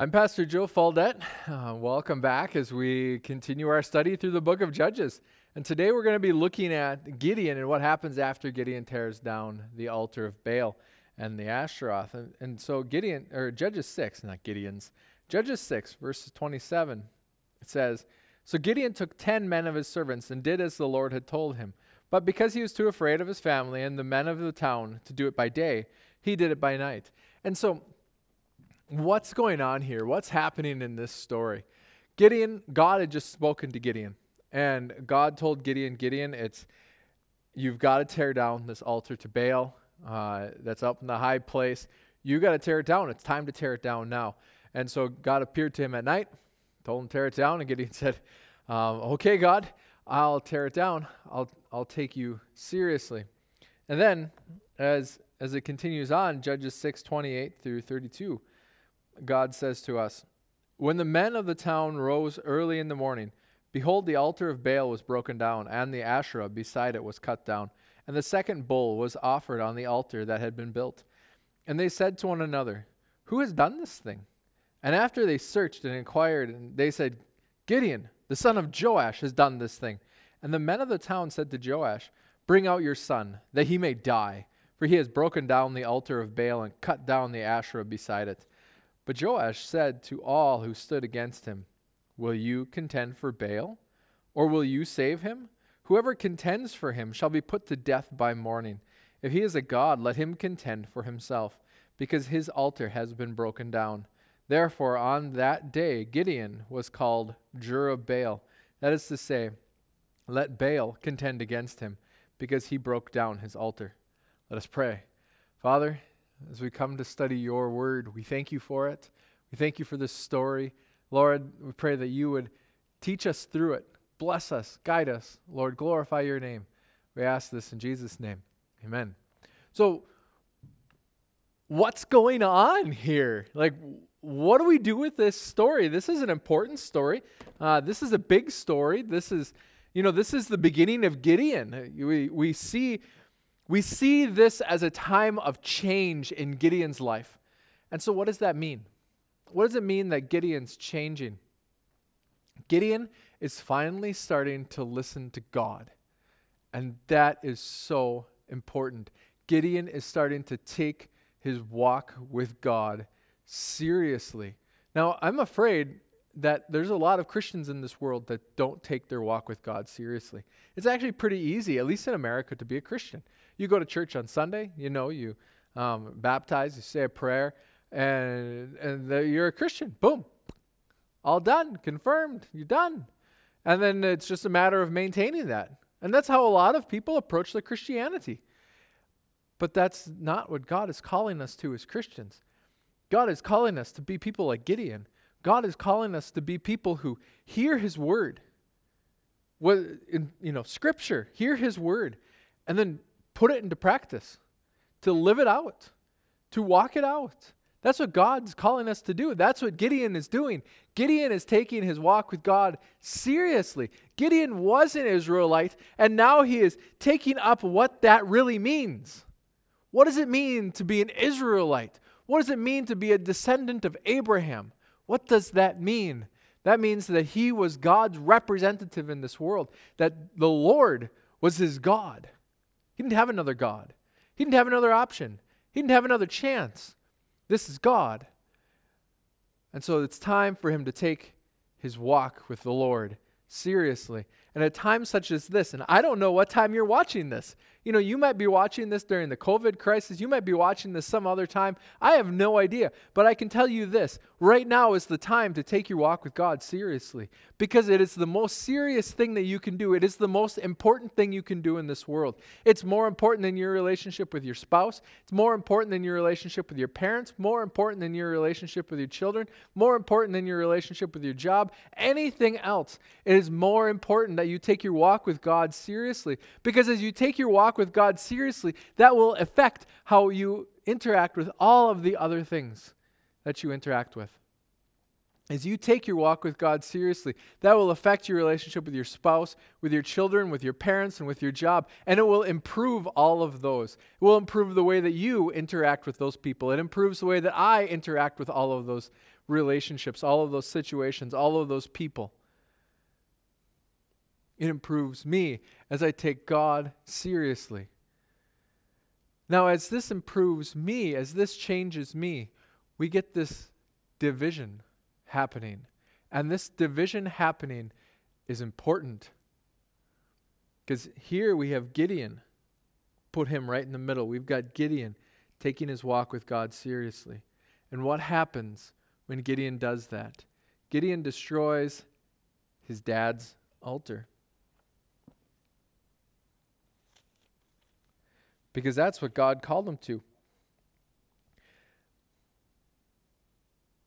I'm Pastor Joe Faldet. Uh, welcome back as we continue our study through the book of Judges. And today we're going to be looking at Gideon and what happens after Gideon tears down the altar of Baal and the Ashtaroth. And, and so Gideon, or Judges 6, not Gideon's, Judges 6, verses 27, it says, So Gideon took ten men of his servants and did as the Lord had told him. But because he was too afraid of his family and the men of the town to do it by day, he did it by night. And so what's going on here? What's happening in this story? Gideon, God had just spoken to Gideon. And God told Gideon, Gideon, it's you've got to tear down this altar to Baal uh, that's up in the high place. You got to tear it down. It's time to tear it down now. And so God appeared to him at night, told him to tear it down, and Gideon said, um, "Okay, God, I'll tear it down. I'll I'll take you seriously." And then, as as it continues on, Judges six twenty eight through thirty two. God says to us, When the men of the town rose early in the morning, behold, the altar of Baal was broken down, and the Asherah beside it was cut down, and the second bull was offered on the altar that had been built. And they said to one another, Who has done this thing? And after they searched and inquired, and they said, Gideon, the son of Joash, has done this thing. And the men of the town said to Joash, Bring out your son, that he may die, for he has broken down the altar of Baal and cut down the Asherah beside it. But Joash said to all who stood against him, Will you contend for Baal? Or will you save him? Whoever contends for him shall be put to death by morning. If he is a god, let him contend for himself, because his altar has been broken down. Therefore, on that day, Gideon was called Jerubbaal. That is to say, let Baal contend against him, because he broke down his altar. Let us pray. Father, as we come to study your word. We thank you for it. We thank you for this story. Lord, we pray that you would teach us through it. Bless us, guide us. Lord, glorify your name. We ask this in Jesus' name. Amen. So, what's going on here? Like, what do we do with this story? This is an important story. Uh, this is a big story. This is, you know, this is the beginning of Gideon. We, we see we see this as a time of change in Gideon's life. And so, what does that mean? What does it mean that Gideon's changing? Gideon is finally starting to listen to God. And that is so important. Gideon is starting to take his walk with God seriously. Now, I'm afraid that there's a lot of Christians in this world that don't take their walk with God seriously. It's actually pretty easy, at least in America, to be a Christian. You go to church on Sunday, you know, you um, baptize, you say a prayer, and, and the, you're a Christian. Boom. All done, confirmed, you're done. And then it's just a matter of maintaining that. And that's how a lot of people approach the Christianity. But that's not what God is calling us to as Christians. God is calling us to be people like Gideon. God is calling us to be people who hear his word. What in you know, scripture, hear his word, and then put it into practice, to live it out, to walk it out. That's what God's calling us to do. That's what Gideon is doing. Gideon is taking his walk with God seriously. Gideon was an Israelite, and now he is taking up what that really means. What does it mean to be an Israelite? What does it mean to be a descendant of Abraham? What does that mean? That means that he was God's representative in this world, that the Lord was his God. He didn't have another God. He didn't have another option. He didn't have another chance. This is God. And so it's time for him to take his walk with the Lord seriously. And at times such as this, and I don't know what time you're watching this. You know, you might be watching this during the COVID crisis. You might be watching this some other time. I have no idea. But I can tell you this right now is the time to take your walk with God seriously because it is the most serious thing that you can do. It is the most important thing you can do in this world. It's more important than your relationship with your spouse, it's more important than your relationship with your parents, more important than your relationship with your children, more important than your relationship with your job, anything else. It is more important that you take your walk with God seriously because as you take your walk with God seriously, that will affect how you interact with all of the other things that you interact with. as you take your walk with God seriously, that will affect your relationship with your spouse, with your children, with your parents, and with your job. And it will improve all of those. It will improve the way that you interact with those people. It improves the way that I interact with all of those relationships, all of those situations, all of those people. It improves me as I take God seriously. Now, as this improves me, as this changes me, we get this division happening. And this division happening is important. Because here we have Gideon, put him right in the middle. We've got Gideon taking his walk with God seriously. And what happens when Gideon does that? Gideon destroys his dad's altar. Because that's what God called him to.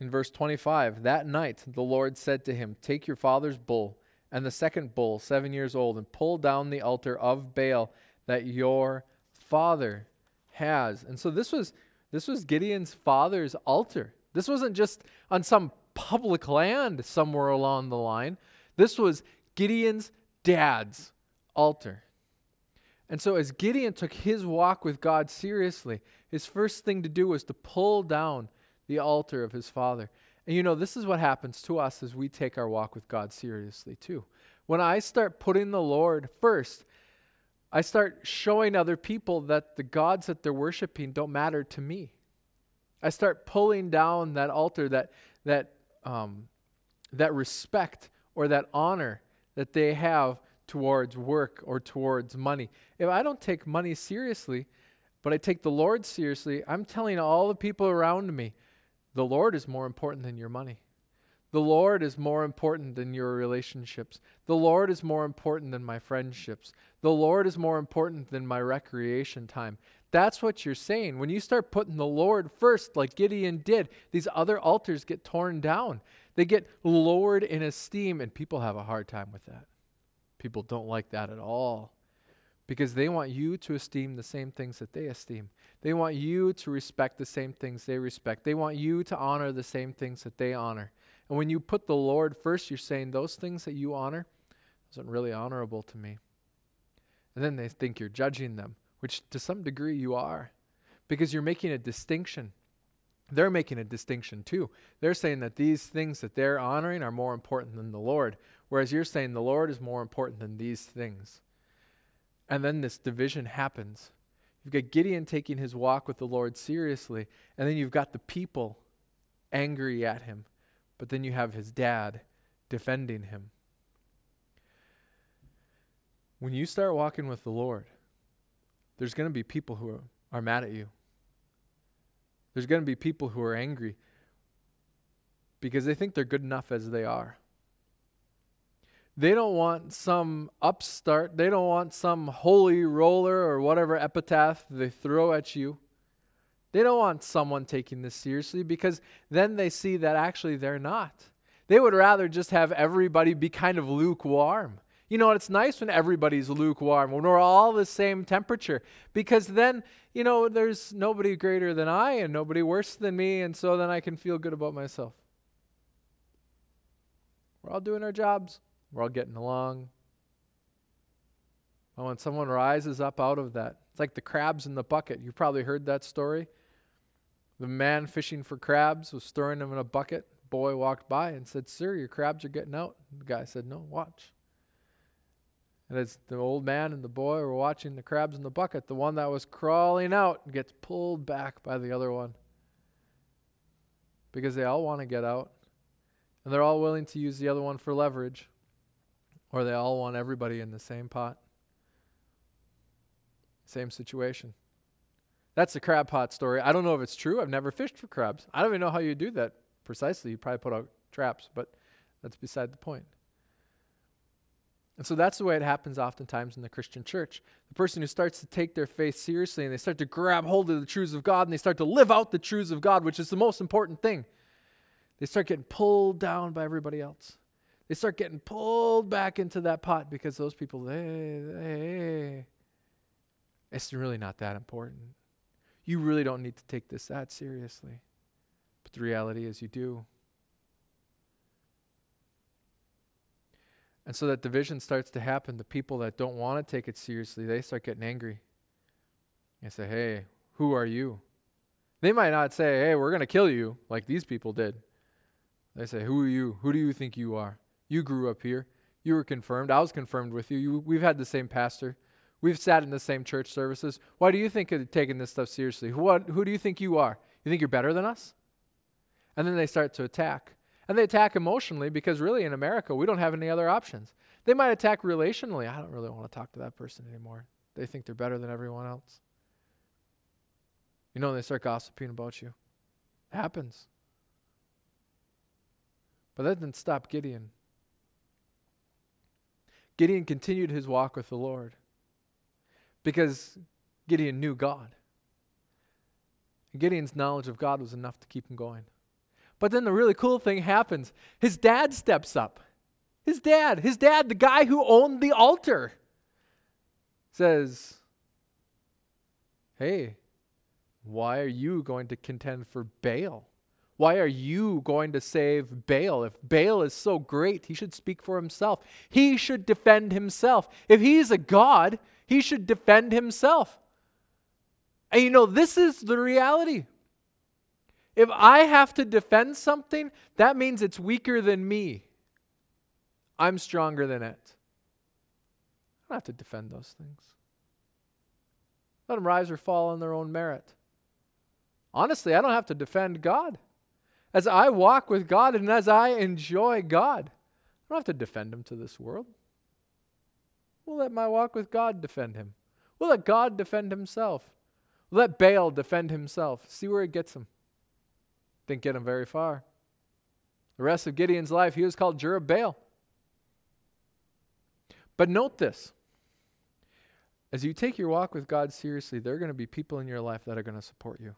In verse 25, that night the Lord said to him, Take your father's bull and the second bull, seven years old, and pull down the altar of Baal that your father has. And so this was this was Gideon's father's altar. This wasn't just on some public land somewhere along the line. This was Gideon's dad's altar. And so, as Gideon took his walk with God seriously, his first thing to do was to pull down the altar of his father. And you know, this is what happens to us as we take our walk with God seriously, too. When I start putting the Lord first, I start showing other people that the gods that they're worshiping don't matter to me. I start pulling down that altar, that, that, um, that respect or that honor that they have towards work or towards money. If I don't take money seriously, but I take the Lord seriously, I'm telling all the people around me, the Lord is more important than your money. The Lord is more important than your relationships. The Lord is more important than my friendships. The Lord is more important than my recreation time. That's what you're saying. When you start putting the Lord first, like Gideon did, these other altars get torn down. They get lowered in esteem, and people have a hard time with that. People don't like that at all because they want you to esteem the same things that they esteem. They want you to respect the same things they respect. They want you to honor the same things that they honor. And when you put the Lord first, you're saying those things that you honor isn't really honorable to me. And then they think you're judging them, which to some degree you are, because you're making a distinction. They're making a distinction too. They're saying that these things that they're honoring are more important than the Lord, whereas you're saying the Lord is more important than these things. And then this division happens. You've got Gideon taking his walk with the Lord seriously, and then you've got the people angry at him, but then you have his dad defending him. When you start walking with the Lord, there's going to be people who are mad at you. There's going to be people who are angry because they think they're good enough as they are. They don't want some upstart. They don't want some holy roller or whatever epitaph they throw at you. They don't want someone taking this seriously because then they see that actually they're not. They would rather just have everybody be kind of lukewarm. You know, it's nice when everybody's lukewarm, when we're all the same temperature, because then, you know, there's nobody greater than I and nobody worse than me, and so then I can feel good about myself. We're all doing our jobs. We're all getting along. But when someone rises up out of that, it's like the crabs in the bucket. You've probably heard that story. The man fishing for crabs was throwing them in a bucket. Boy walked by and said, Sir, your crabs are getting out. The guy said, No, watch. And as the old man and the boy were watching the crabs in the bucket, the one that was crawling out gets pulled back by the other one. Because they all want to get out. And they're all willing to use the other one for leverage. Or they all want everybody in the same pot. Same situation. That's the crab pot story. I don't know if it's true. I've never fished for crabs. I don't even know how you do that precisely. You probably put out traps, but that's beside the point. And so that's the way it happens oftentimes in the Christian church. The person who starts to take their faith seriously and they start to grab hold of the truths of God and they start to live out the truths of God, which is the most important thing, they start getting pulled down by everybody else. They start getting pulled back into that pot because those people, hey, hey, it's really not that important. You really don't need to take this that seriously. But the reality is, you do. And so that division starts to happen. The people that don't want to take it seriously, they start getting angry. and say, Hey, who are you? They might not say, Hey, we're going to kill you, like these people did. They say, Who are you? Who do you think you are? You grew up here. You were confirmed. I was confirmed with you. you we've had the same pastor. We've sat in the same church services. Why do you think of taking this stuff seriously? What, who do you think you are? You think you're better than us? And then they start to attack. And they attack emotionally because really in America, we don't have any other options. They might attack relationally. I don't really want to talk to that person anymore. They think they're better than everyone else. You know, they start gossiping about you. It happens. But that didn't stop Gideon. Gideon continued his walk with the Lord because Gideon knew God. Gideon's knowledge of God was enough to keep him going. But then the really cool thing happens. His dad steps up. His dad, his dad, the guy who owned the altar, says, Hey, why are you going to contend for Baal? Why are you going to save Baal? If Baal is so great, he should speak for himself. He should defend himself. If he's a God, he should defend himself. And you know, this is the reality. If I have to defend something, that means it's weaker than me. I'm stronger than it. I don't have to defend those things. Let them rise or fall on their own merit. Honestly, I don't have to defend God. As I walk with God and as I enjoy God, I don't have to defend him to this world. We'll let my walk with God defend him. We'll let God defend himself. We'll let Baal defend himself. See where it gets him. Didn't get him very far. The rest of Gideon's life, he was called Jerubbaal. But note this as you take your walk with God seriously, there are going to be people in your life that are going to support you.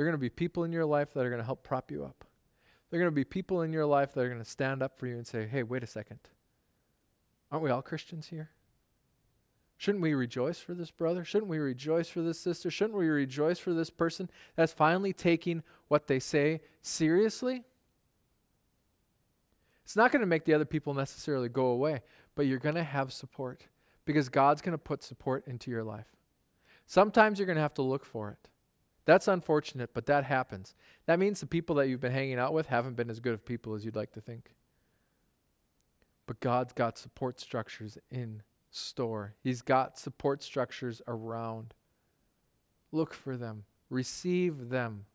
There are going to be people in your life that are going to help prop you up. There are going to be people in your life that are going to stand up for you and say, hey, wait a second. Aren't we all Christians here? Shouldn't we rejoice for this brother? Shouldn't we rejoice for this sister? Shouldn't we rejoice for this person that's finally taking what they say seriously? It's not going to make the other people necessarily go away, but you're going to have support because God's going to put support into your life. Sometimes you're going to have to look for it. That's unfortunate, but that happens. That means the people that you've been hanging out with haven't been as good of people as you'd like to think. But God's got support structures in store, He's got support structures around. Look for them, receive them.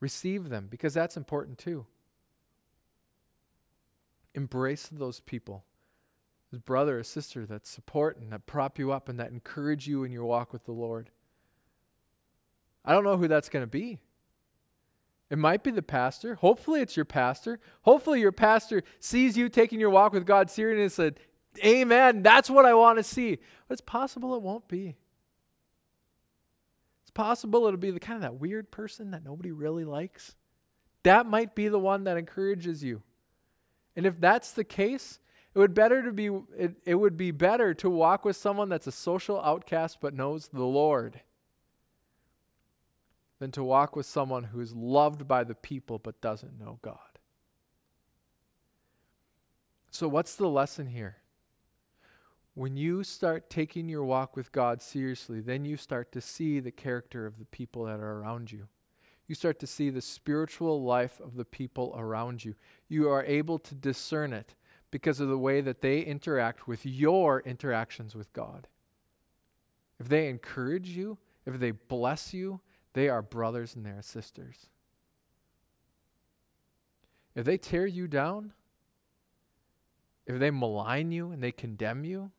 Receive them because that's important too. Embrace those people, his brother or sister that support and that prop you up and that encourage you in your walk with the Lord. I don't know who that's going to be. It might be the pastor. Hopefully, it's your pastor. Hopefully, your pastor sees you taking your walk with God seriously and said, Amen, that's what I want to see. But it's possible it won't be. It's possible it'll be the kind of that weird person that nobody really likes. That might be the one that encourages you. And if that's the case, it would better to be it, it would be better to walk with someone that's a social outcast but knows the Lord than to walk with someone who is loved by the people but doesn't know God. So, what's the lesson here? When you start taking your walk with God seriously, then you start to see the character of the people that are around you. You start to see the spiritual life of the people around you. You are able to discern it because of the way that they interact with your interactions with God. If they encourage you, if they bless you, they are brothers and they are sisters. If they tear you down, if they malign you and they condemn you,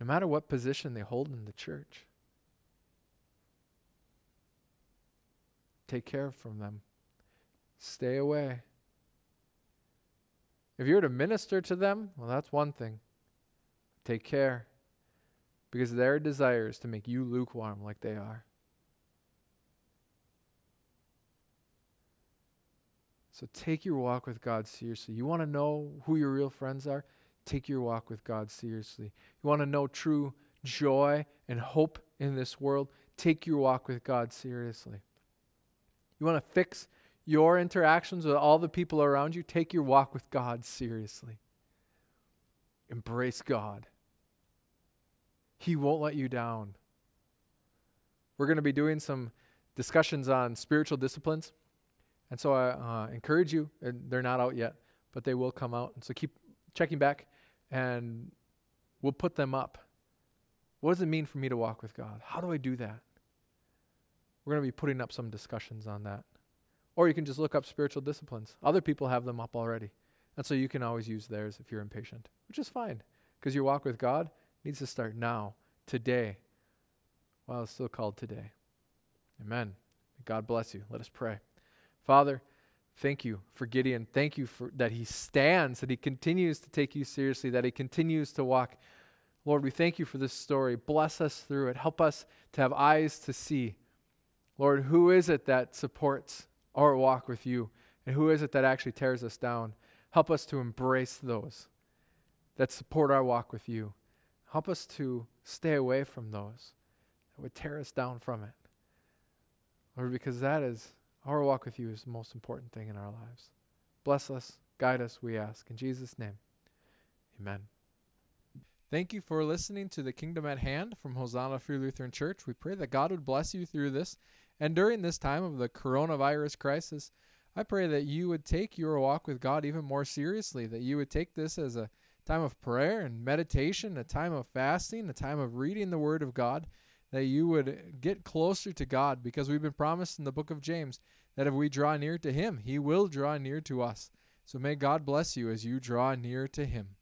no matter what position they hold in the church, take care from them. Stay away. If you're to minister to them, well, that's one thing. Take care because their desire is to make you lukewarm like they are. So take your walk with God seriously. You want to know who your real friends are? Take your walk with God seriously. You want to know true joy and hope in this world? Take your walk with God seriously. You want to fix your interactions with all the people around you, take your walk with God seriously. Embrace God. He won't let you down. We're going to be doing some discussions on spiritual disciplines. And so I uh, encourage you, and they're not out yet, but they will come out. And so keep checking back, and we'll put them up. What does it mean for me to walk with God? How do I do that? We're going to be putting up some discussions on that. Or you can just look up spiritual disciplines. Other people have them up already. And so you can always use theirs if you're impatient, which is fine because your walk with God needs to start now, today. While it's still called today. Amen. God bless you. Let us pray. Father, thank you for Gideon. Thank you for that he stands, that he continues to take you seriously, that he continues to walk. Lord, we thank you for this story. Bless us through it. Help us to have eyes to see. Lord, who is it that supports our walk with you? And who is it that actually tears us down? Help us to embrace those that support our walk with you. Help us to stay away from those that would tear us down from it. Lord, because that is our walk with you is the most important thing in our lives. Bless us, guide us, we ask. In Jesus' name, amen. Thank you for listening to the Kingdom at Hand from Hosanna Free Lutheran Church. We pray that God would bless you through this. And during this time of the coronavirus crisis, I pray that you would take your walk with God even more seriously, that you would take this as a time of prayer and meditation, a time of fasting, a time of reading the Word of God, that you would get closer to God because we've been promised in the book of James that if we draw near to Him, He will draw near to us. So may God bless you as you draw near to Him.